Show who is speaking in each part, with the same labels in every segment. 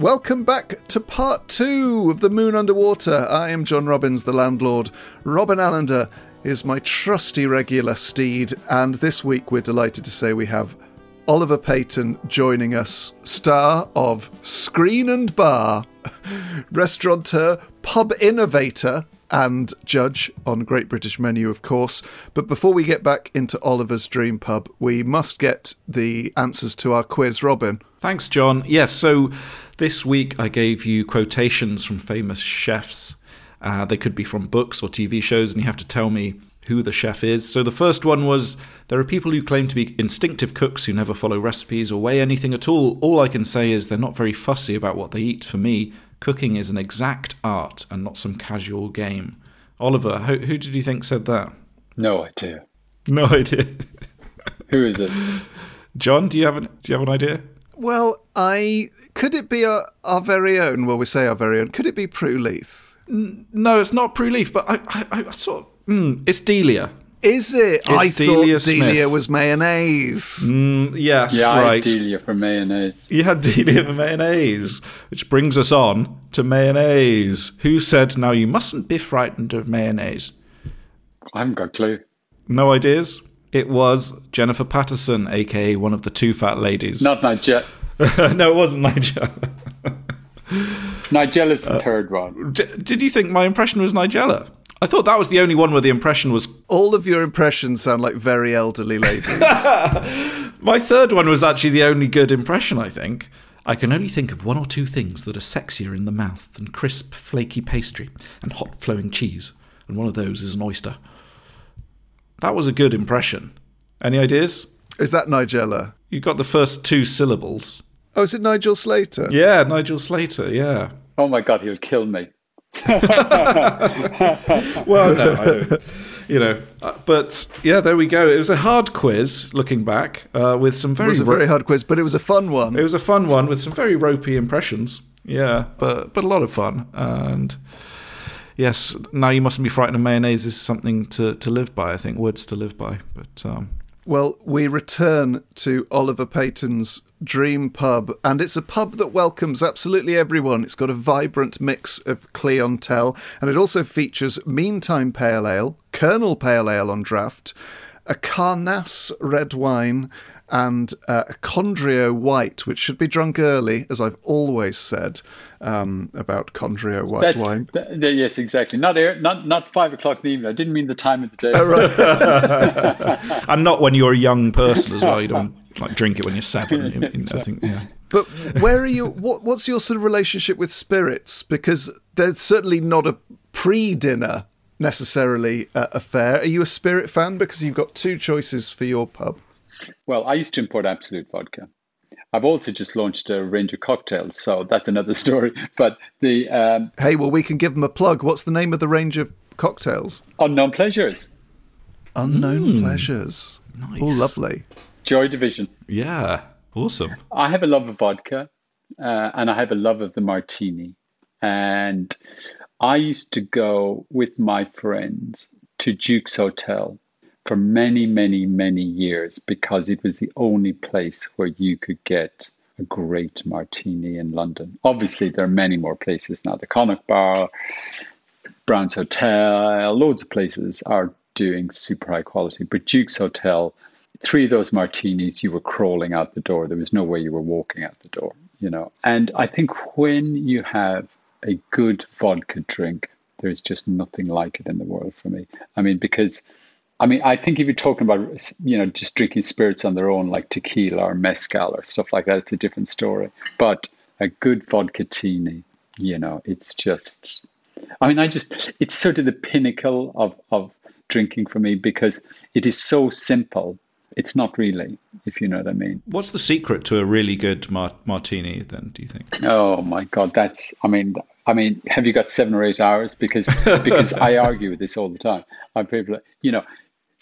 Speaker 1: Welcome back to part two of The Moon Under Water. I am John Robins, the landlord. Robin Allender is my trusty regular steed, and this week we're delighted to say we have Oliver Peyton joining us, star of Screen and Bar, restaurateur, pub innovator, and judge on Great British Menu, of course. But before we get back into Oliver's Dream Pub, we must get the answers to our quiz. Robin.
Speaker 2: Thanks, John. Yes, so this week I gave you quotations from famous chefs. Uh, they could be from books or TV shows, and you have to tell me who the chef is. So the first one was there are people who claim to be instinctive cooks who never follow recipes or weigh anything at all. All I can say is they're not very fussy about what they eat. For me, cooking is an exact art and not some casual game. Oliver, who, who did you think said that?
Speaker 3: No idea.
Speaker 2: No idea.
Speaker 3: Who is it?
Speaker 2: John, do you have an, do you have an idea?
Speaker 1: Well, I could it be our, our very own? Well, we say our very own. Could it be Prue Leith?
Speaker 2: No, it's not Prue Leith, but I, I, I sort of, mm, it's Delia.
Speaker 1: Is it?
Speaker 2: It's
Speaker 1: I
Speaker 2: Delia
Speaker 1: thought Delia was mayonnaise.
Speaker 2: Mm, yes,
Speaker 3: Yeah, I
Speaker 2: right.
Speaker 3: had Delia for mayonnaise.
Speaker 2: You had Delia for mayonnaise, which brings us on to mayonnaise. Who said, now you mustn't be frightened of mayonnaise?
Speaker 3: I haven't got a clue.
Speaker 2: No ideas? It was Jennifer Paterson, aka one of the two fat ladies.
Speaker 3: Not Nigel.
Speaker 2: no, it wasn't Nigel.
Speaker 3: Nigel is the
Speaker 2: Uh,
Speaker 3: third one.
Speaker 2: D- did you think my impression was Nigella? I thought that was the only one where the impression was.
Speaker 1: All of your impressions sound like very elderly ladies.
Speaker 2: My third one was actually the only good impression, I think. I can only think of one or two things that are sexier in the mouth than crisp, flaky pastry and hot flowing cheese, and one of those is an oyster. That was a good impression. Any ideas?
Speaker 1: is that Nigella?
Speaker 2: You got the first two syllables.
Speaker 1: Oh, is it Nigel Slater?
Speaker 2: Yeah, Nigel Slater, yeah.
Speaker 3: Oh my god, he'll kill me.
Speaker 2: Well, no, I don't. You know, uh, but yeah, there we go. It was a hard quiz, looking back, uh, with some
Speaker 1: It
Speaker 2: very.
Speaker 1: was a
Speaker 2: ro-
Speaker 1: very hard quiz, but it was a fun one.
Speaker 2: It was a fun one with some very ropey impressions. Yeah, but but a lot of fun. And yes, now you mustn't be frightened of mayonnaise is something to, to live by. I think words to live by. But um,
Speaker 1: Well, we return to Oliver Peyton's dream pub, and it's a pub that welcomes absolutely everyone. It's got a vibrant mix of clientele, and it also features Meantime Pale Ale, Kernel Pale Ale on draft, a Cornas red wine, and uh, a Condrieu White, which should be drunk early, as I've always said um, about Condrieu White
Speaker 3: That's,
Speaker 1: wine.
Speaker 3: th- th- yes, exactly. Not air, not not five o'clock in the evening. I didn't mean the time of the day.
Speaker 2: and not when you're a young person as well. You don't like drink it when you're seven. You- you- I think yeah.
Speaker 1: But where are you? What, what's your sort of relationship with spirits? Because there's certainly not a pre-dinner necessarily uh, affair. Are you a spirit fan? Because you've got two choices for your pub.
Speaker 3: Well, I used to import Absolut vodka. I've also just launched a range of cocktails, so that's another story. But the um,
Speaker 1: Hey, well, we can give them a plug. What's the name of the range of cocktails?
Speaker 3: unknown pleasures,
Speaker 1: Unknown Pleasures.
Speaker 2: Nice.
Speaker 1: Oh, lovely.
Speaker 3: Joy Division.
Speaker 2: Yeah, awesome.
Speaker 3: I have a love of vodka, uh, and I have a love of the martini. And I used to go with my friends to Duke's Hotel for many, many, many years because it was the only place where you could get a great martini in London. Obviously, there are many more places now. The Connaught Bar, Brown's Hotel, loads of places are doing super high quality. But Duke's Hotel, three of those martinis, you were crawling out the door. There was no way you were walking out the door, you know. And I think when you have a good vodka drink, there's just nothing like it in the world for me. I mean, because I mean, I think if you're talking about, you know, just drinking spirits on their own, like tequila or mezcal or stuff like that, it's a different story. But a good vodka tini, you know, it's just, I mean, I just, it's sort of the pinnacle of, of drinking for me because it is so simple. It's not really, if you know what I mean.
Speaker 2: What's the secret to a really good mar- martini, then? Do you think?
Speaker 3: Oh my God, that's. I mean, I mean, have you got seven or eight hours? Because because I argue with this all the time. I people, you know,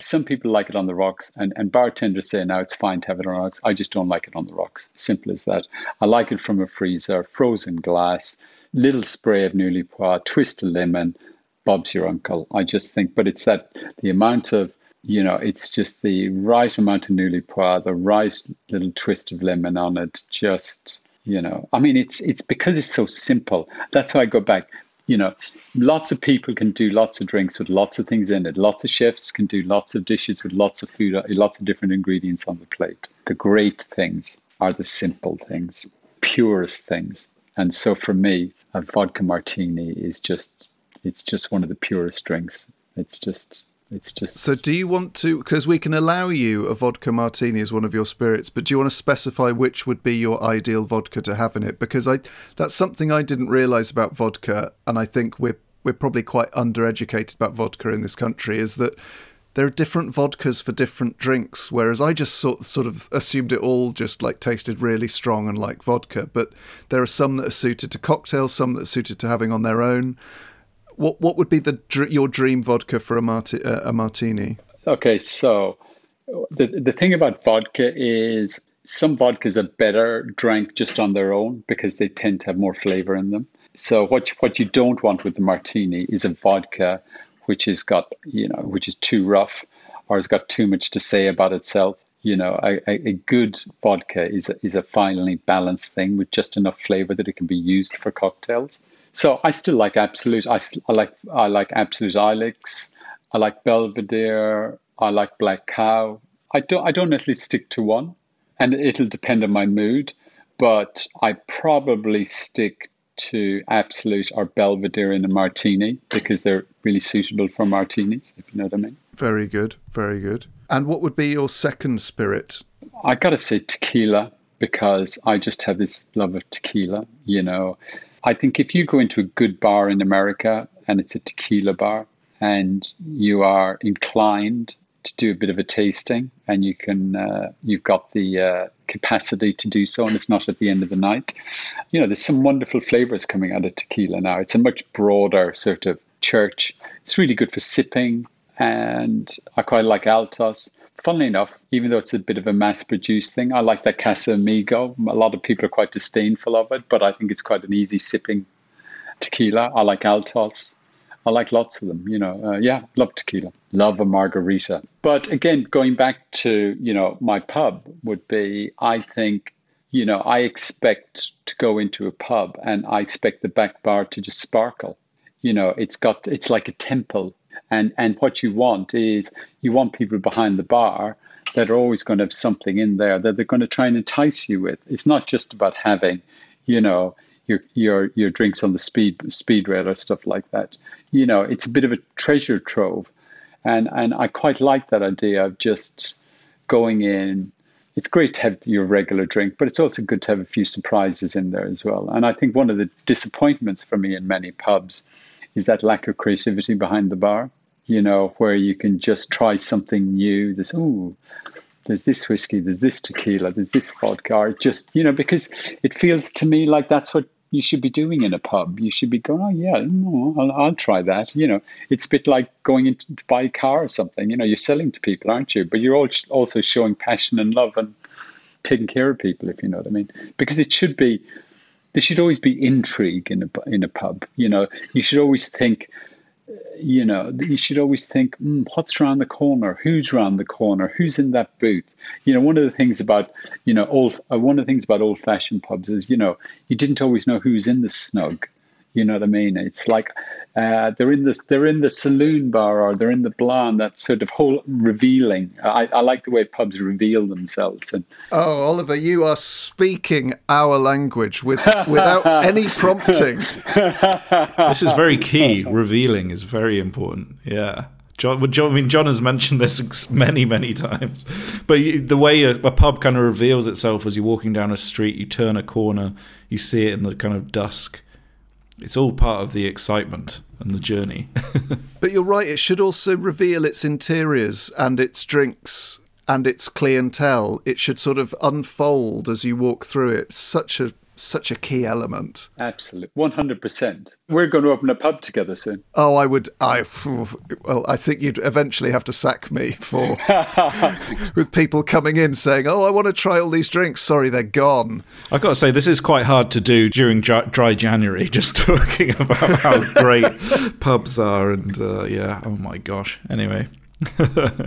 Speaker 3: some people like it on the rocks, and, and bartenders say now it's fine to have it on rocks. I just don't like it on the rocks. Simple as that. I like it from a freezer, frozen glass, little spray of Noilly Prat, twist of lemon, Bob's your uncle. I just think, but it's that the amount of you know, it's just the right amount of Noilly Prat, the right little twist of lemon on it. Just you know, I mean, it's it's because it's so simple. That's why I go back you know, lots of people can do lots of drinks with lots of things in it. Lots of chefs can do lots of dishes with lots of food, lots of different ingredients on the plate. The great things are the simple things, purest things. And so for me, a vodka martini is just, it's just one of the purest drinks. It's just it's just.
Speaker 1: So, do you want to? Because we can allow you a vodka martini as one of your spirits, but do you want to specify which would be your ideal vodka to have in it? Because I that's something I didn't realise about vodka, and I think we're we're probably quite undereducated about vodka in this country. Is that there are different vodkas for different drinks, whereas I just sort sort of assumed it all just like tasted really strong and like vodka. But there are some that are suited to cocktails, some that are suited to having on their own. What what would be the your dream vodka for a, marti- uh, a martini?
Speaker 3: Okay, so the the thing about vodka is some vodkas are better drank just on their own because they tend to have more flavor in them. So what what you don't want with the martini is a vodka which has got you know which is too rough or has got too much to say about itself. You know, a, a good vodka is a, is a finely balanced thing with just enough flavor that it can be used for cocktails. So I still like Absolut. I, I like I like Absolut Elyx. I like Belvedere. I like Black Cow. I don't I don't necessarily stick to one, and it'll depend on my mood. But I probably stick to Absolut or Belvedere in a martini because they're really suitable for martinis. If you know what I mean.
Speaker 1: Very good. Very good. And what would be your second spirit?
Speaker 3: I gotta say tequila because I just have this love of tequila. You know, I think if you go into a good bar in America and it's a tequila bar and you are inclined to do a bit of a tasting and you can uh, you've got the uh, capacity to do so and it's not at the end of the night you know there's some wonderful flavors coming out of tequila now. It's a much broader sort of church. It's really good for sipping and i quite like altos funnily enough, even though it's a bit of a mass produced thing, I like that Casamigo. A lot of people are quite disdainful of it, but I think it's quite an easy sipping tequila. I like Altos. I like lots of them, you know. Uh, yeah, love tequila, love a margarita. But again, going back to, you know, my pub would be, I think, you know, I expect to go into a pub and I expect the back bar to just sparkle. You know, it's got, it's like a temple and and what you want is you want people behind the bar that are always going to have something in there that they're going to try and entice you with. It's not just about having, you know, your your your drinks on the speed speed rail or stuff like that. You know, it's a bit of a treasure trove, and and I quite like that idea of just going in. It's great to have your regular drink, but it's also good to have a few surprises in there as well. And I think one of the disappointments for me in many pubs is that lack of creativity behind the bar you know, where you can just try something new. There's, ooh, there's this whiskey, there's this tequila, there's this vodka. Or just, you know, because it feels to me like that's what you should be doing in a pub. You should be going, oh, yeah, no, I'll, I'll try that. You know, it's a bit like going in to buy a car or something. You know, you're selling to people, aren't you? But you're also showing passion and love and taking care of people, if you know what I mean. Because it should be, there should always be intrigue in a in a pub. You know, you should always think you know, you should always think, mm, what's around the corner? Who's around the corner? Who's in that booth? You know, one of the things about, you know, old, uh, one of the things about old fashioned pubs is, you know, you didn't always know who's in the snug. You know what I mean? It's like uh, they're in the they're in the saloon bar or they're in the blonde. That sort of whole revealing. I, I like the way pubs reveal themselves. And
Speaker 1: oh, Oliver, you are speaking our language with without any prompting.
Speaker 2: this is very key. Revealing is very important. Yeah. John, John, I mean, John has mentioned this many, many times. But the way a, a, pub kind of reveals itself as you're walking down a street, you turn a corner, you see it in the kind of dusk, it's all part of the excitement and the journey.
Speaker 1: but you're right, it should also reveal its interiors and its drinks and its clientele. It should sort of unfold as you walk through it. Such a such a key element.
Speaker 3: Absolutely, one hundred percent. We're going to open a pub together soon.
Speaker 1: Oh, I would. I well, I think you'd eventually have to sack me for with people coming in saying, "Oh, I want to try all these drinks." Sorry, they're gone.
Speaker 2: I've got to say, this is quite hard to do during dry January. Just talking about how great pubs are, and uh, yeah, oh my gosh. Anyway,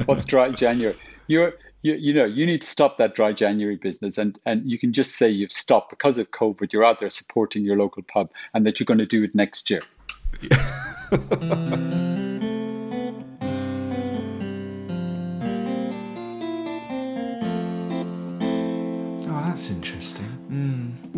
Speaker 3: what's dry January? You're you, you know you need to stop that dry january business and and you can just say you've stopped because of covid you're out there supporting your local pub and that you're going to do it next year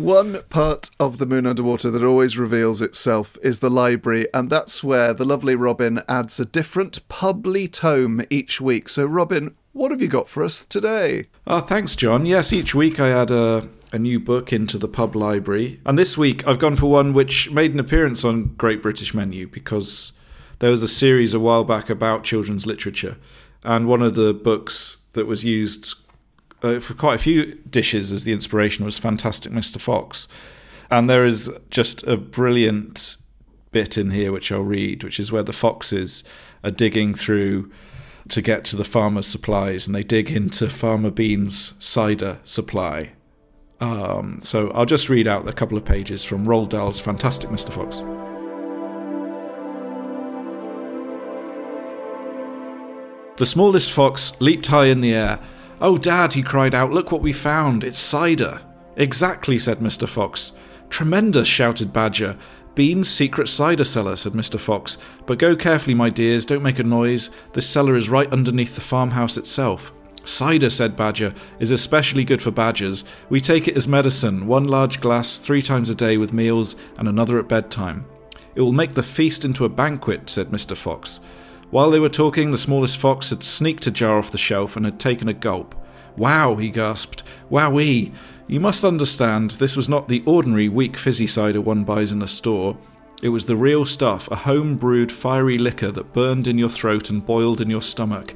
Speaker 1: One part of the Moon Under Water that always reveals itself is the library, and that's where the lovely Robin adds a different publy tome each week. So, Robin, what have you got for us today?
Speaker 2: Oh, thanks, John. Yes, each week I add a, a new book into the pub library. And this week I've gone for one which made an appearance on Great British Menu because there was a series a while back about children's literature. And one of the books that was used uh, for quite a few dishes as the inspiration was Fantastic Mr. Fox. And there is just a brilliant bit in here which I'll read, which is where the foxes are digging through to get to the farmer's supplies, and they dig into Farmer Bean's cider supply. Um, so I'll just read out a couple of pages from Roald Dahl's Fantastic Mr. Fox. The smallest fox leaped high in the air. Oh, Dad, he cried out, look what we found. It's cider. Exactly, said Mr. Fox. Tremendous, shouted Badger. Bean's secret cider cellar, said Mr. Fox. But go carefully, my dears, don't make a noise. This cellar is right underneath the farmhouse itself. Cider, said Badger, is especially good for badgers. We take it as medicine, one large glass three times a day with meals and another at bedtime. It will make the feast into a banquet, said Mr. Fox. While they were talking, the smallest fox had sneaked a jar off the shelf and had taken a gulp. Wow, he gasped. Wowee! You must understand, this was not the ordinary weak fizzy cider one buys in a store. It was the real stuff, a home brewed fiery liquor that burned in your throat and boiled in your stomach.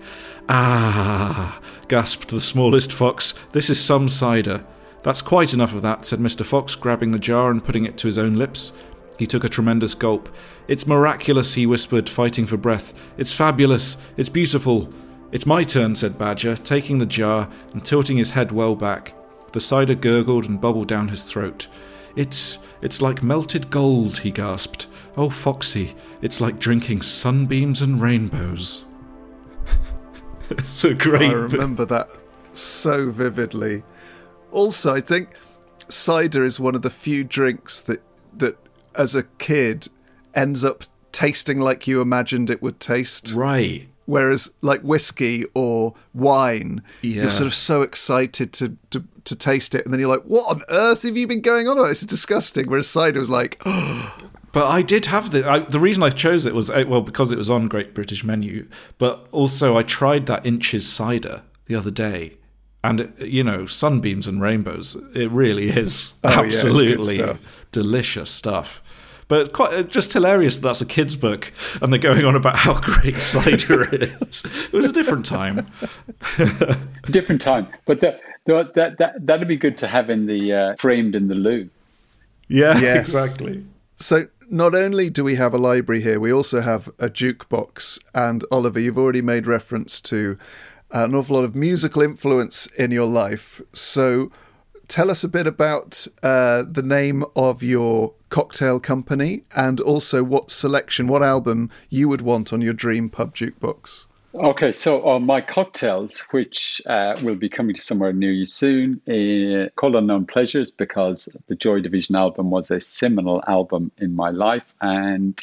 Speaker 2: Ah, gasped the smallest fox, this is some cider. That's quite enough of that, said Mr. Fox, grabbing the jar and putting it to his own lips. He took a tremendous gulp. It's miraculous, he whispered, fighting for breath. It's fabulous. It's beautiful. It's my turn, said Badger, taking the jar and tilting his head well back. The cider gurgled and bubbled down his throat. It's it's like melted gold, he gasped. Oh, Foxy, it's like drinking sunbeams and rainbows. it's a great. I
Speaker 1: remember that so vividly. Also, I think cider is one of the few drinks that that, as a kid, ends up tasting like you imagined it would taste.
Speaker 2: Right.
Speaker 1: Whereas, like whiskey or wine, yeah. you're sort of so excited to, to to taste it, and then you're like, "What on earth have you been going on? This is disgusting." Whereas cider was like, oh.
Speaker 2: But I did have the I, the reason I chose it was well because it was on Great British Menu, but also I tried that Inch's cider the other day, and you know sunbeams and rainbows. It really is oh, absolutely yeah, stuff. delicious stuff. But quite uh, just hilarious that that's a kid's book and they're going on about how great cider is. It was a different time.
Speaker 3: different time, but the, the, that that that'd be good to have in the uh, framed in the loo.
Speaker 2: Yeah, yes. exactly.
Speaker 1: So not only do we have a library here, we also have a jukebox. And Oliver, you've already made reference to an awful lot of musical influence in your life. So tell us a bit about uh, the name of your cocktail company and also what selection, what album you would want on your dream pub jukebox.
Speaker 3: Okay, so uh, my cocktails, which uh, will be coming to somewhere near you soon, uh, called Unknown Pleasures, because the Joy Division album was a seminal album in my life, and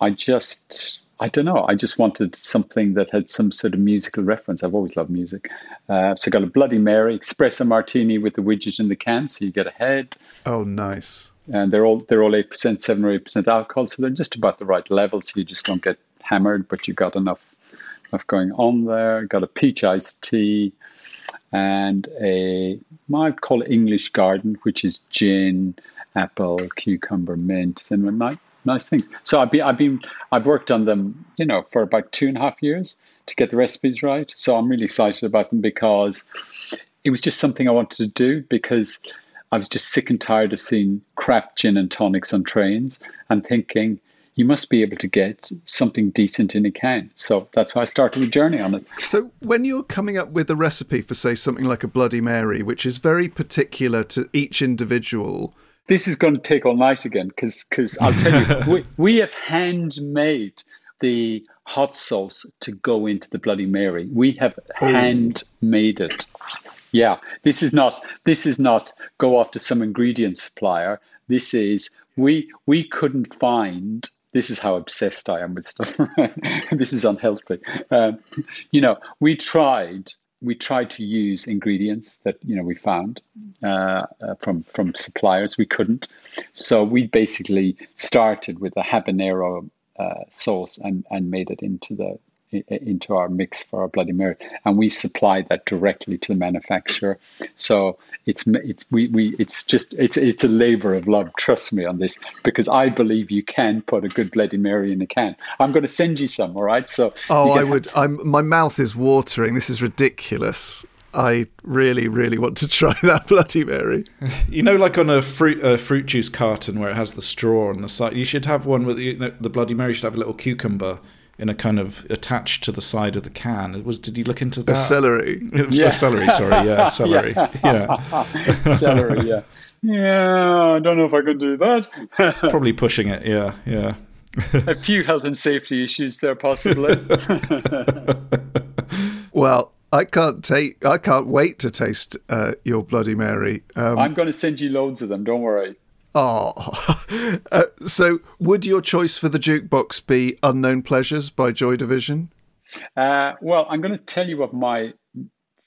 Speaker 3: I just I don't know. I just wanted something that had some sort of musical reference. I've always loved music. Uh, so I got a Bloody Mary, espresso martini with the widget in the can, so you get a head.
Speaker 1: Oh, nice.
Speaker 3: And they're all they're all eight percent, seven or eight percent alcohol, so they're just about the right level, so you just don't get hammered, but you've got enough enough going on there. Got a peach iced tea and a might call it English Garden, which is gin, apple, cucumber, mint, cinnamon, night nice things. So I've been, I've been, I've worked on them, you know, for about two and a half years to get the recipes right. So I'm really excited about them because it was just something I wanted to do because I was just sick and tired of seeing crap gin and tonics on trains and thinking you must be able to get something decent in a can. So that's why I started a journey on it.
Speaker 1: So when you're coming up with a recipe for, say, something like a Bloody Mary, which is very particular to each individual
Speaker 3: this is going to take all night again because because I'll tell you, we, we have handmade the hot sauce to go into the Bloody Mary. We have oh. handmade it. Yeah, this is not this is not go after some ingredient supplier. This is we we couldn't find. This is how obsessed I am with stuff. this is unhealthy. Um, you know, we tried we tried to use ingredients that you know we found uh, uh, from from suppliers. We couldn't, so we basically started with a habanero uh, sauce and and made it into the into our mix for our Bloody Mary, and we supply that directly to the manufacturer. So it's it's we, we it's just it's it's a labor of love. Trust me on this, because I believe you can put a good Bloody Mary in a can. I'm going to send you some. All right. So
Speaker 1: oh, I would. I'm my mouth is watering. This is ridiculous. I really, really want to try that Bloody Mary.
Speaker 2: You know, like on a fruit uh, fruit juice carton where it has the straw on the side. You should have one with you know, the Bloody Mary should have a little cucumber in a kind of attached to the side of the can. It was did you look into that? A
Speaker 1: celery.
Speaker 2: yeah. celery, sorry, yeah, celery. yeah.
Speaker 3: celery, yeah. Yeah, I don't know if I could do that.
Speaker 2: Probably pushing it, yeah, yeah.
Speaker 3: a few health and safety issues there possibly.
Speaker 1: well, I can't take. I can't wait to taste uh, your Bloody Mary.
Speaker 3: Um, I'm going to send you loads of them. Don't worry.
Speaker 1: Oh, uh, so would your choice for the jukebox be Unknown Pleasures by Joy Division?
Speaker 3: Uh, well, I'm going to tell you what my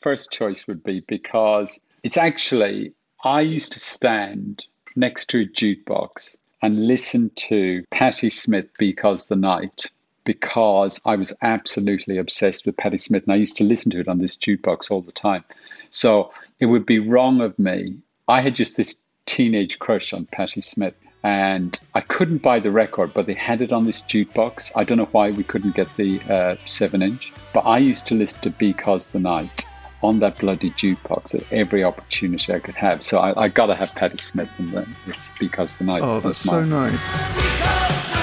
Speaker 3: first choice would be because it's actually, I used to stand next to a jukebox and listen to Patti Smith because the night because I was absolutely obsessed with Patti Smith and I used to listen to it on this jukebox all the time. So it would be wrong of me. I had just this teenage crush on Patti Smith. And I couldn't buy the record, but they had it on this jukebox. I don't know why we couldn't get the uh, 7 inch, but I used to listen to Because the Night on that bloody jukebox at every opportunity I could have. So I, I got to have Patti Smith, and then it's Because the Night.
Speaker 1: Oh, that's so nice.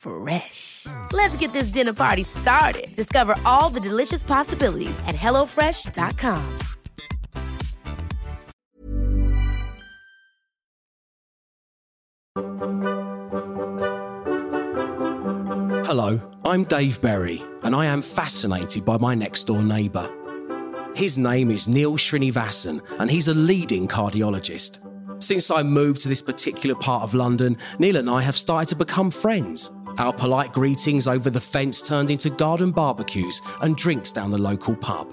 Speaker 4: Fresh. Let's get this dinner party started. Discover all the delicious possibilities at hellofresh.com.
Speaker 5: Hello, I'm Dave Berry, and I am fascinated by my next door neighbour. His name is Neil Srinivasan, and he's a leading cardiologist. Since I moved to this particular part of London, Neil and I have started to become friends. Our polite greetings over the fence turned into garden barbecues and drinks down the local pub.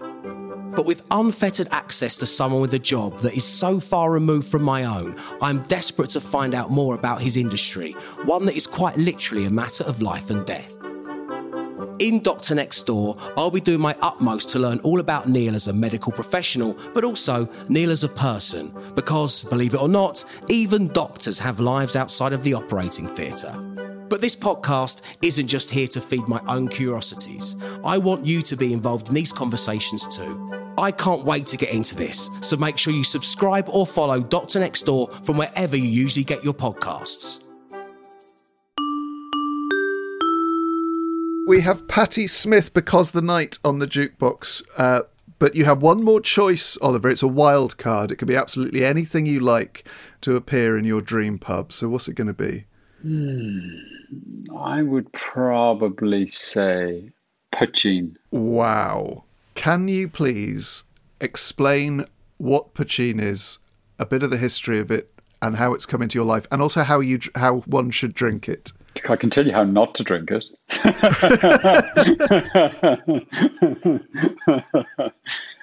Speaker 5: But with unfettered access to someone with a job that is so far removed from my own, I'm desperate to find out more about his industry, one that is quite literally a matter of life and death. In Doctor Next Door, I'll be doing my utmost to learn all about Neil as a medical professional, but also Neil as a person, because, believe it or not, even doctors have lives outside of the operating theatre. But this podcast isn't just here to feed my own curiosities. I want you to be involved in these conversations too. I can't wait to get into this, so make sure you subscribe or follow Doctor Next Door from wherever you usually get your podcasts.
Speaker 1: We have Patti Smith because the night on the jukebox. Uh, but you have one more choice, Oliver. It's a wild card. It could be absolutely anything you like to appear in your dream pub. So what's it going to be?
Speaker 3: I would probably say Poitín.
Speaker 1: Wow. Can you please explain what poutine is, a bit of the history of it, and how it's come into your life, and also how you how one should drink it?
Speaker 3: I can tell you how not to drink it.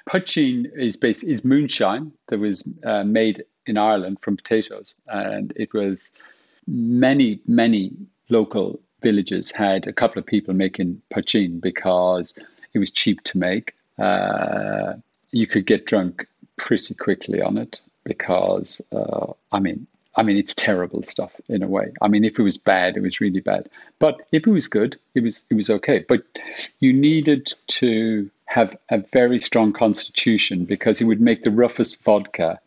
Speaker 3: Poitín is based, is moonshine that was uh, made in Ireland from potatoes, and it was many many local villages had a couple of people making poitín because it was cheap to make. Uh, you could get drunk pretty quickly on it because uh, I mean I mean, it's terrible stuff in a way. I mean, if it was bad, it was really bad. But if it was good, it was it was okay. But you needed to have a very strong constitution because it would make the roughest vodka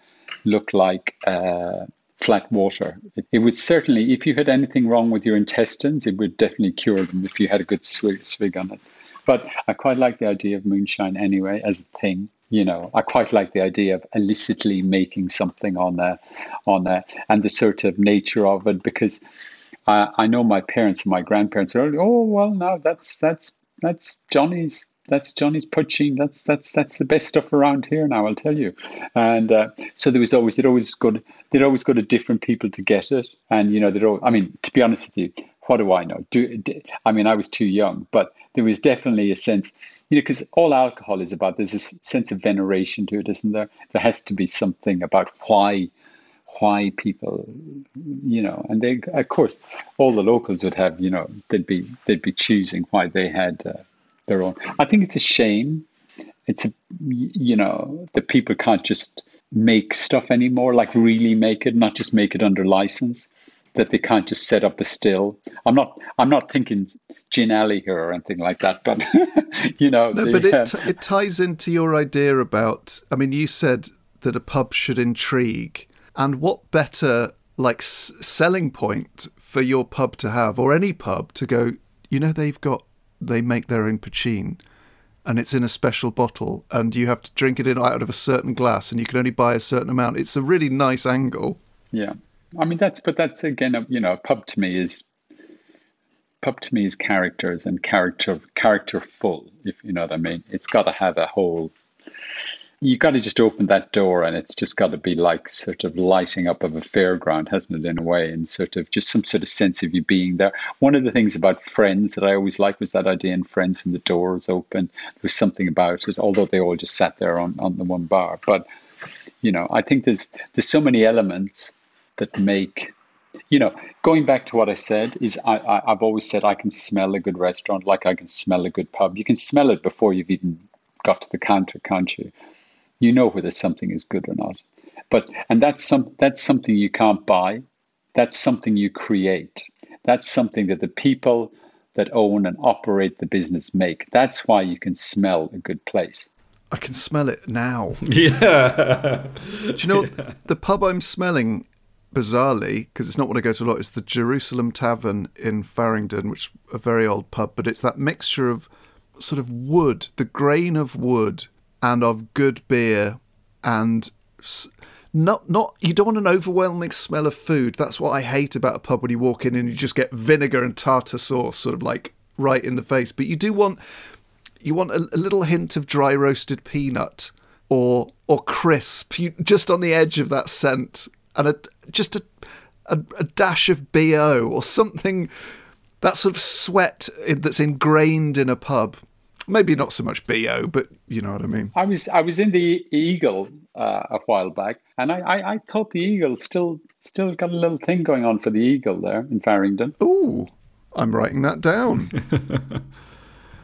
Speaker 3: look like uh, flat water. It, it, would certainly, if you had anything wrong with your intestines, it would definitely cure them if you had a good swig, swig on it. But I quite like the idea of moonshine anyway as a thing you know i quite like the idea of illicitly making something on that on that and the sort of nature of it because I, I know my parents and my grandparents are oh well no that's that's that's johnny's that's Johnny's poaching. That's that's that's the best stuff around here now. I'll tell you. And uh, so there was always they'd always got they'd always go to different people to get it. And you know they'd all, I mean to be honest with you, what do I know? Do, do I mean I was too young, but there was definitely a sense you know, because all alcohol is about there's this sense of veneration to it, isn't there? There has to be something about why why people, you know, and they, of course, all the locals would have, you know, they'd be they'd be choosing why they had uh, their own. I think it's a shame. It's a, you know, that people can't just make stuff anymore, like really make it, not just make it under license that they can't just set up a still. I'm not I'm not thinking Gin Alley here or anything like that, but you know.
Speaker 1: No, the, but it uh, t- it ties into your idea about. I mean, you said that a pub should intrigue, and what better like s- selling point for your pub to have, or any pub to go? You know, they've got they make their own poutine and it's in a special bottle and you have to drink it in out of a certain glass and you can only buy a certain amount it's a really nice angle
Speaker 3: yeah I mean, that's but that's again, a, you know, a pub to me is pub to me is characters and character character full. If you know what I mean, it's got to have a whole. You got to just open that door, and it's just got to be like sort of lighting up of a fairground, hasn't it? In a way, and sort of just some sort of sense of you being there. One of the things about Friends that I always liked was that idea in Friends when the door doors open, there was something about it. Although they all just sat there on on the one bar, but you know, I think there's there's so many elements that make you know going back to what i said is I, I i've always said i can smell a good restaurant like i can smell a good pub you can smell it before you've even got to the counter can't you you know whether something is good or not but and that's some that's something you can't buy That's something you create. That's something that the people that own and operate the business make. That's why you can smell a good place.
Speaker 1: I can smell it now.
Speaker 2: Yeah.
Speaker 1: Do you know what? the pub I'm smelling, bizarrely, because it's not what I go to a lot, is the Jerusalem Tavern in Farringdon, which is a very old pub, but it's that mixture of sort of wood, the grain of wood, and of good beer, and not not you don't want an overwhelming smell of food. That's what I hate about a pub when you walk in and you just get vinegar and tartar sauce, sort of like right in the face. But you do want you want a, a little hint of dry roasted peanut or or crisp, you, just on the edge of that scent, and a just a, a, a dash of bo or something that sort of sweat that's ingrained in a pub. Maybe not so much bo, but you know what I mean.
Speaker 3: I was I was in the Eagle uh, a while back, and I, I, I thought the Eagle still still got a little thing going on for the Eagle there in Farringdon.
Speaker 1: Ooh, I'm writing that down.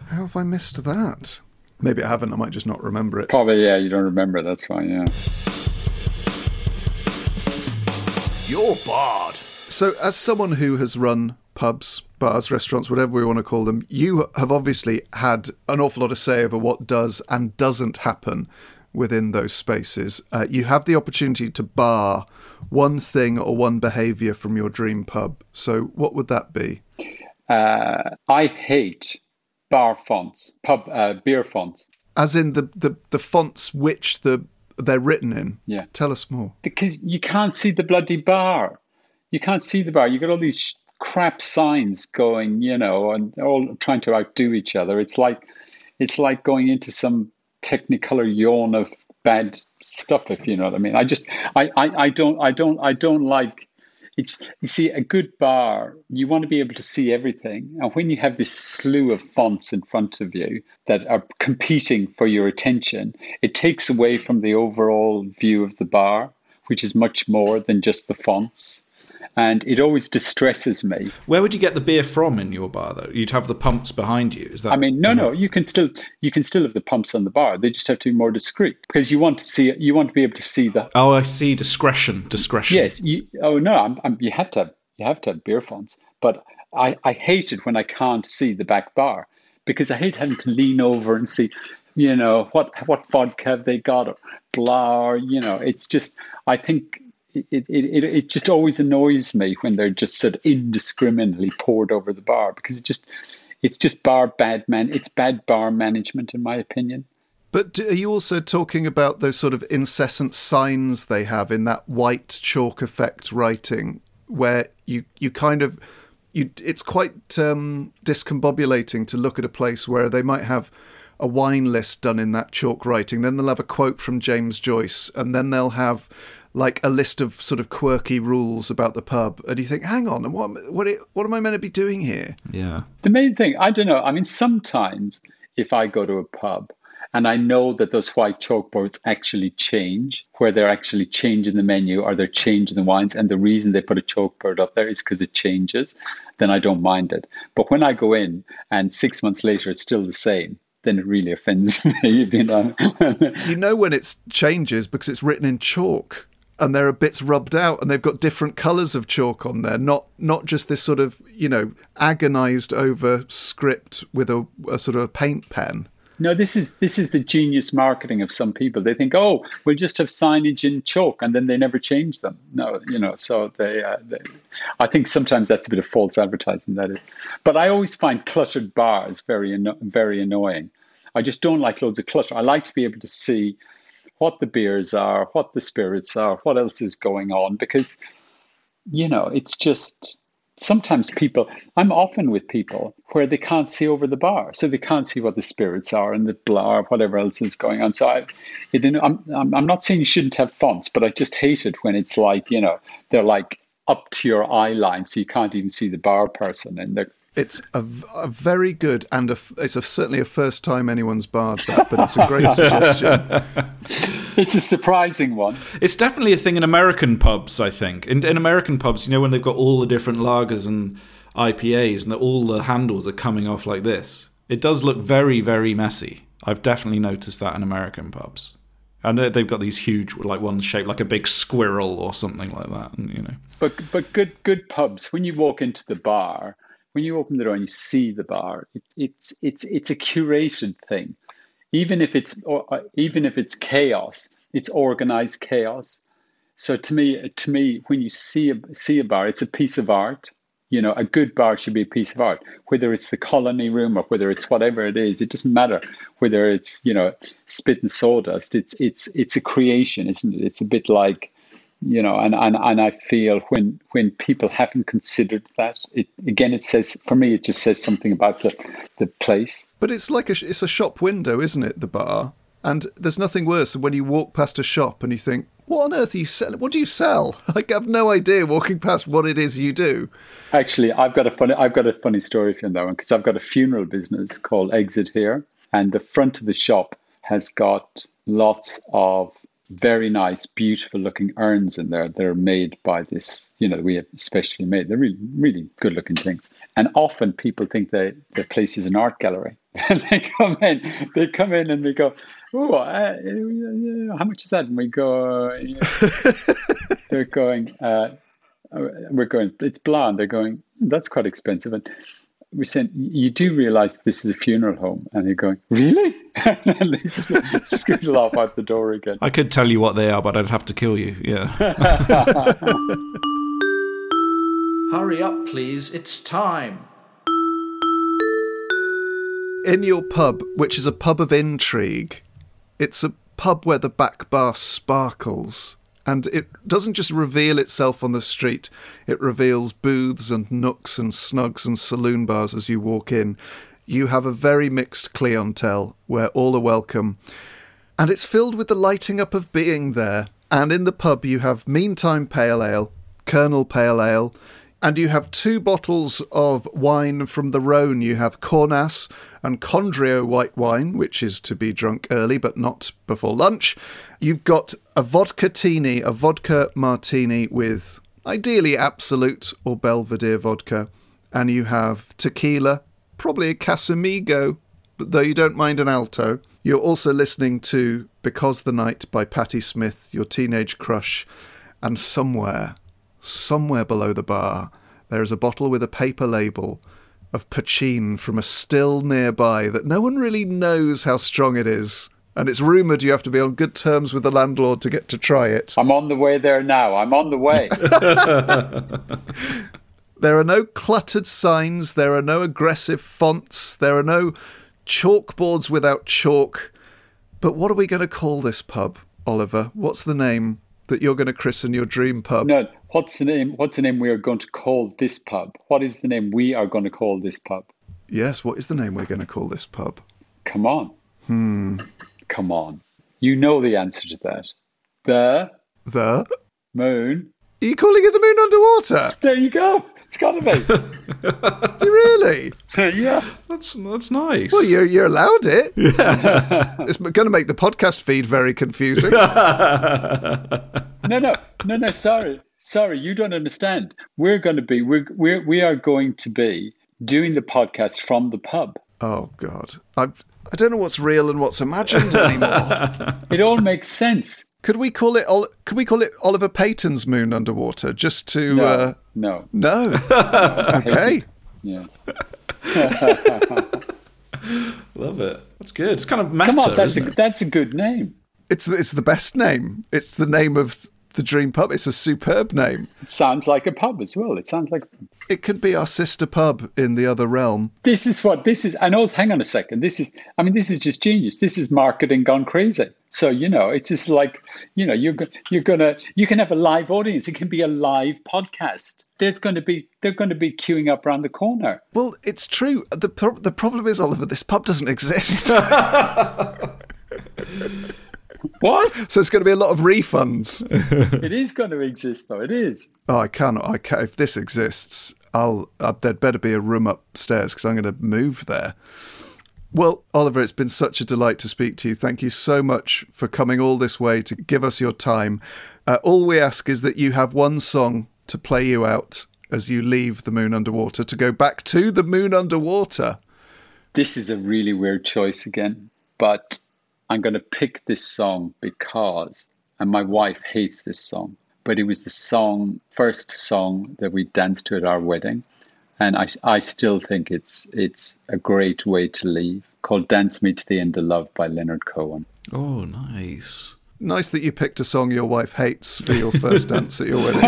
Speaker 1: How have I missed that? Maybe I haven't. I might just not remember it.
Speaker 3: Probably yeah, you don't remember. That's fine. Yeah.
Speaker 6: You're barred.
Speaker 1: So, as someone who has run pubs, bars, restaurants, whatever we want to call them, you have obviously had an awful lot to say over what does and doesn't happen within those spaces. Uh, you have the opportunity to bar one thing or one behaviour from your dream pub. So, what would that be?
Speaker 3: Uh, I hate bar fonts, pub uh, beer fonts.
Speaker 1: As in the, the, the fonts which the they're written in.
Speaker 3: Yeah.
Speaker 1: Tell us more.
Speaker 3: because you can't see the bloody bar. You can't see the bar. You got all these crap signs going, you know, and all trying to outdo each other. It's like it's like going into some technicolor yawn of bad stuff, if you know what I mean. I just I, I, I don't I don't I don't like it's you see a good bar you want to be able to see everything and when you have this slew of fonts in front of you that are competing for your attention it takes away from the overall view of the bar which is much more than just the fonts and it always distresses me
Speaker 2: Where would you get the beer from in your bar, though? You'd have the pumps behind you. Is that?
Speaker 3: I mean, no, no, you can still you can still have the pumps on the bar. They just have to be more discreet because you want to see. You want to be able to see the.
Speaker 2: Oh, I see. Discretion. Discretion.
Speaker 3: Yes. You, oh no, I'm, I'm, you have to have, you have to have beer fonts, but I I hate it when I can't see the back bar because I hate having to lean over and see, you know, what what vodka have they got or blah. Or, you know, it's just I think. It, it, it, it just always annoys me when they're just sort of indiscriminately poured over the bar because it just it's just bar bad man it's bad bar management in my opinion.
Speaker 1: But are you also talking about those sort of incessant signs they have in that white chalk effect writing, where you you kind of you it's quite um, discombobulating to look at a place where they might have a wine list done in that chalk writing, then they'll have a quote from James Joyce, and then they'll have like a list of sort of quirky rules about the pub, and you think, hang on, what what what am I meant to be doing here?
Speaker 2: Yeah.
Speaker 3: the main thing i don't know i mean sometimes if i go to a pub and i know that those white chalkboards actually change where they're actually changing the menu or they're changing the wines and the reason they put a chalkboard up there is because it changes then i don't mind it but when i go in and six months later it's still the same then it really offends me you know
Speaker 1: you know when it changes because it's written in chalk and there are a bits rubbed out and they've got different colors of chalk on there not not just this sort of you know agonized over script with a, a sort of a paint pen
Speaker 3: No, this is this is the genius marketing of some people. They think, oh, we'll just have signage in chalk, and then they never change them. No, you know, so they, uh, they. I think sometimes that's a bit of false advertising. That is, but I always find cluttered bars very very annoying. I just don't like loads of clutter. I like to be able to see what the beers are, what the spirits are, what else is going on, because you know, it's just sometimes people i'm often with people where they can't see over the bar so they can't see what the spirits are and the blah whatever else is going on. So i it, I'm, I'm I'm not saying you shouldn't have fonts but i just hate it when it's like you know they're like up to your eye line so you can't even see the bar person and they're
Speaker 1: it's a very good and a f it's a, certainly a first time anyone's barred that but it's a great suggestion
Speaker 3: it's a surprising one
Speaker 2: It's definitely a thing in American pubs, I think. In, in American pubs, you know, when they've got all the different lagers and IPAs and that all the handles are coming off like this, it does look very, very messy. I've definitely noticed that in American pubs. And they- they've got these huge, like one shaped like a big squirrel or something like that. And, you know,
Speaker 3: But but good good pubs. When you walk into the bar, when you open the door and you see the bar, it, it's it's it's a curated thing. Even if it's or, uh, even if it's chaos, it's organized chaos. So to me, to me, when you see a see a bar, it's a piece of art. You know, a good bar should be a piece of art. Whether it's the colony room or whether it's whatever it is, it doesn't matter. Whether it's you know spit and sawdust, it's it's it's a creation, isn't it? It's a bit like you know and, and and i feel when when people haven't considered that it again it says for me it just says something about the the place
Speaker 1: But it's like a it's a shop window, isn't it? The bar, and there's nothing worse than when you walk past a shop and you think, "What on earth are you selling? What do you sell?" Like, I have no idea walking past what it is you do.
Speaker 3: actually i've got a funny i've got a funny story for you on that one because i've got a funeral business called exit here and the front of the shop has got lots of very nice beautiful looking urns in there that are made by this you know we have specially made. They're really really good looking things. And often people think that the place is an art gallery. And they come in they come in and they go oh uh, uh, how much is that? And we go uh, they're going uh, we're going it's blonde they're going that's quite expensive. And we're saying you do realize this is a funeral home and they're going really and they just scootle off out the door again
Speaker 2: I could tell you what they are, but I'd have to kill you. Yeah.
Speaker 6: Hurry up, please. It's time.
Speaker 1: In your pub, which is a pub of intrigue, it's a pub where the back bar sparkles. And it doesn't just reveal itself on the street, it reveals booths and nooks and snugs and saloon bars as you walk in. You have a very mixed clientele where all are welcome. And it's filled with the lighting up of being there. And in the pub, you have Meantime Pale Ale, Kernel Pale Ale, and you have two bottles of wine from the Rhone. You have Cornas and Condrieu white wine, which is to be drunk early but not before lunch. You've got a vodka tini, a vodka martini with ideally Absolut or Belvedere vodka. And you have tequila, probably a Casamigo, but though you don't mind an alto. You're also listening to Because the Night by Patti Smith, your teenage crush, and somewhere, somewhere below the bar, there is a bottle with a paper label of Poitín from a still nearby that no one really knows how strong it is. And it's rumoured you have to be on good terms with the landlord to get to try it.
Speaker 3: i'm on the way there now i'm on the way
Speaker 1: There are no cluttered signs, there are no aggressive fonts, there are no chalkboards without chalk. But what are we going to call this pub, Oliver? What's the name that you're going to christen your dream pub?
Speaker 3: no what's the name what's the name we are going to call this pub what is the name we are going to call this pub
Speaker 1: Yes, what is the name we're going to call this pub?
Speaker 3: come on hmm come on you know the answer to that the
Speaker 1: The.
Speaker 3: moon
Speaker 1: Are you calling it the Moon Under Water?
Speaker 3: there you go it's got to be.
Speaker 1: You really?
Speaker 3: yeah
Speaker 2: That's that's nice.
Speaker 1: Well, you're, you're allowed it. Yeah. it's going to make the podcast feed very confusing.
Speaker 3: no no no no sorry sorry you don't understand we're going to be we're, we're we are going to be doing the podcast from the pub
Speaker 1: oh, God. I, I don't know what's real and what's imagined anymore.
Speaker 3: it all makes sense
Speaker 1: Could we call it? Could we call it Oliver Peyton's Moon Under Water? Just to
Speaker 3: no
Speaker 1: uh,
Speaker 3: no
Speaker 1: no. okay.
Speaker 3: yeah
Speaker 2: Love it. That's good. It's kind of meta,
Speaker 3: come on that's a,
Speaker 2: isn't it?
Speaker 3: that's a good name
Speaker 1: It's it's the best name. It's the name of the Dream Pub. It's a superb name.
Speaker 3: it sounds like a pub as well it sounds like
Speaker 1: It could be our sister pub in the other realm.
Speaker 3: this is what this is. I know. Hang on a second. This is. I mean, this is just genius. This is marketing gone crazy. So you know, it's just like you know, you're you're gonna you can have a live audience. It can be a live podcast. There's going to be they're going to be queuing up around the corner.
Speaker 1: Well, it's true. The pro- the problem is, Oliver, this pub doesn't exist.
Speaker 3: What?
Speaker 1: so it's going to be a lot of refunds.
Speaker 3: it is going to exist, though. It is.
Speaker 1: Oh, I cannot. I can If this exists, I'll. Uh, there'd better be a room upstairs because I'm going to move there. Well, Oliver, it's been such a delight to speak to you. Thank you so much for coming all this way to give us your time. Uh, all we ask is that you have one song to play you out as you leave the Moon Under Water to go back to the Moon Under Water.
Speaker 3: This is a really weird choice again, but I'm going to pick this song because, and my wife hates this song, but it was the song, first song that we danced to at our wedding. And I, I still think it's it's a great way to leave, called Dance Me to the End of Love by Leonard Cohen.
Speaker 2: Oh, nice.
Speaker 1: Nice that you picked a song your wife hates for your first dance at your wedding.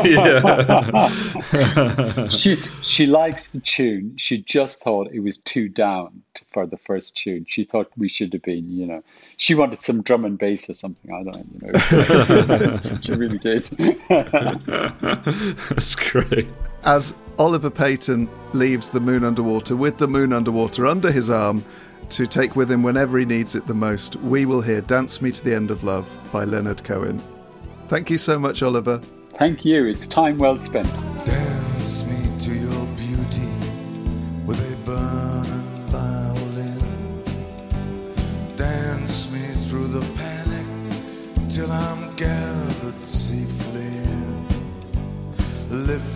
Speaker 3: she she likes the tune. She just thought it was too down to, for the first tune. She thought we should have been, you know, she wanted some drum and bass or something. I don't know, you know. she really did.
Speaker 2: That's great.
Speaker 1: As Oliver Peyton leaves the Moon Under Water with the Moon Under Water under his arm to take with him whenever he needs it the most, we will hear Dance Me to the End of Love by Leonard Cohen. Thank you so much, Oliver.
Speaker 3: Thank you. It's time well spent.
Speaker 7: Dance me to your beauty with a burning violin. Dance me through the panic till I'm gathered safely in. Lift